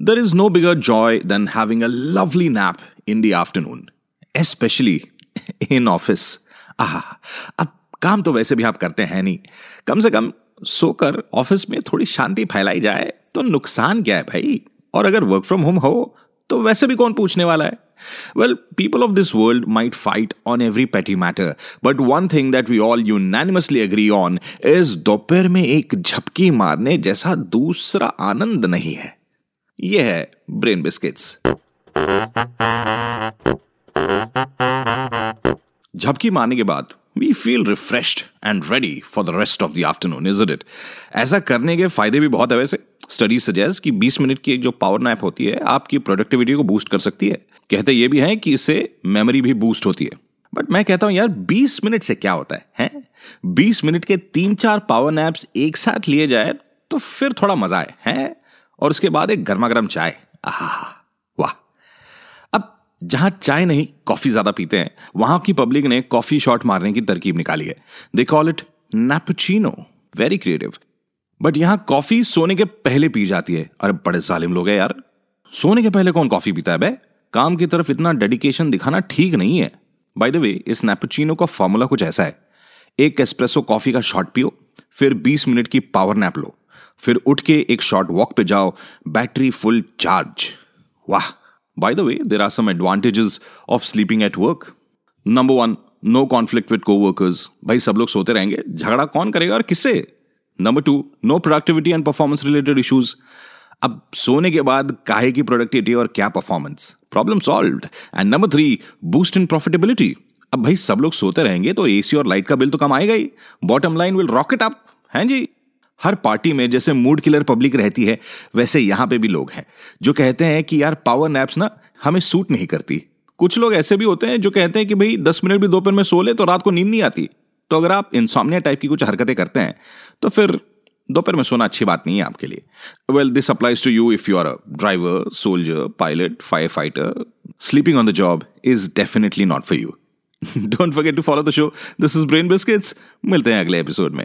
There is no bigger joy than having a lovely nap in the afternoon, especially in office. आह अब काम तो वैसे भी आप करते हैं नहीं कम से कम सोकर ऑफ़िस में थोड़ी शांति फैलाई जाए तो नुकसान क्या है भाई और अगर वर्क फ्रॉम होम हो तो वैसे भी कौन पूछने वाला है Well, people of this world might fight on every petty matter, but one thing that we all unanimously agree on is दोपहर में एक झपकी मारने जैसा दूसरा आनंद नहीं है यह है ब्रेन बिस्किट्स। झपकी मारने के बाद we feel refreshed and ready for the rest of the afternoon is it ऐसा करने के फ़ायदे भी बहुत है वैसे। स्टडी सजेस्ट कि 20 मिनट की एक जो पावर नैप होती है, आपकी प्रोडक्टिविटी को बूस्ट कर सकती है। कहते ये भी हैं कि इससे मेमोरी भी बूस्ट होती है। बट मैं कहता हूँ, यार 20 मिनट से क्या होता है, हैं? 20 मिनट के तीन चार पावर नैप्स एक साथ लिए जाए तो फिर थोड़ा मज़ा है हैं? और उसके बाद एक गर्मा गर्म चाय वाह। अब जहाँ चाय नहीं, कॉफ़ी ज़्यादा पीते हैं, वहाँ की पब्लिक ने कॉफ़ी शॉट मारने की तरकीब निकाली है। They call it napchino very creative but यहाँ कॉफ़ी सोने के पहले पी जाती है। अरे, बड़े जालिम लोग हैं यार। सोने के पहले कौन कॉफ़ी पीता है बे? काम की तरफ़ इतना डेडिकेशन दिखाना ठीक नहीं है। बाय द वे इस नैपचिनो का फॉर्मूला कुछ ऐसा है। एक एस्प्रेसो कॉफ़ी का शॉट पियो, फिर 20 मिनट की पावर नैप लो। फिर उठ के एक शॉर्ट वॉक पे जाओ बैटरी फुल चार्ज वाह! By the way there are some advantages of sleeping at work number one no conflict with coworkers भाई, सब लोग सोते रहेंगे। झगड़ा कौन करेगा और किससे? Number two no productivity and performance related issues अब सोने के बाद काहे की प्रोडक्टिविटी और क्या performance problem solve and number three boost in profitability अब भाई, सब लोग सोते रहेंगे तो एसी और लाइट का बिल तो कम आएगा ही। Bottom line will rocket up हैं जी? हर पार्टी में जैसे मूड किलर पब्लिक रहती है, वैसे यहाँ पे भी लोग हैं, जो कहते हैं कि यार पावर नैप्स ना हमें सूट नहीं करती। कुछ लोग ऐसे भी होते हैं जो कहते हैं कि भाई दस मिनट भी दोपहर में सो ले तो रात को नींद नहीं आती। तो अगर आप इंसोमिया टाइप की कुछ हरकतें करते हैं तो फिर दोपहर में सोना अच्छी बात नहीं है आपके लिए। Well this applies to you if you are a driver soldier pilot firefighter sleeping on the job is definitely not for you don't forget to follow the show this is brain biscuits मिलते हैं अगले episode में।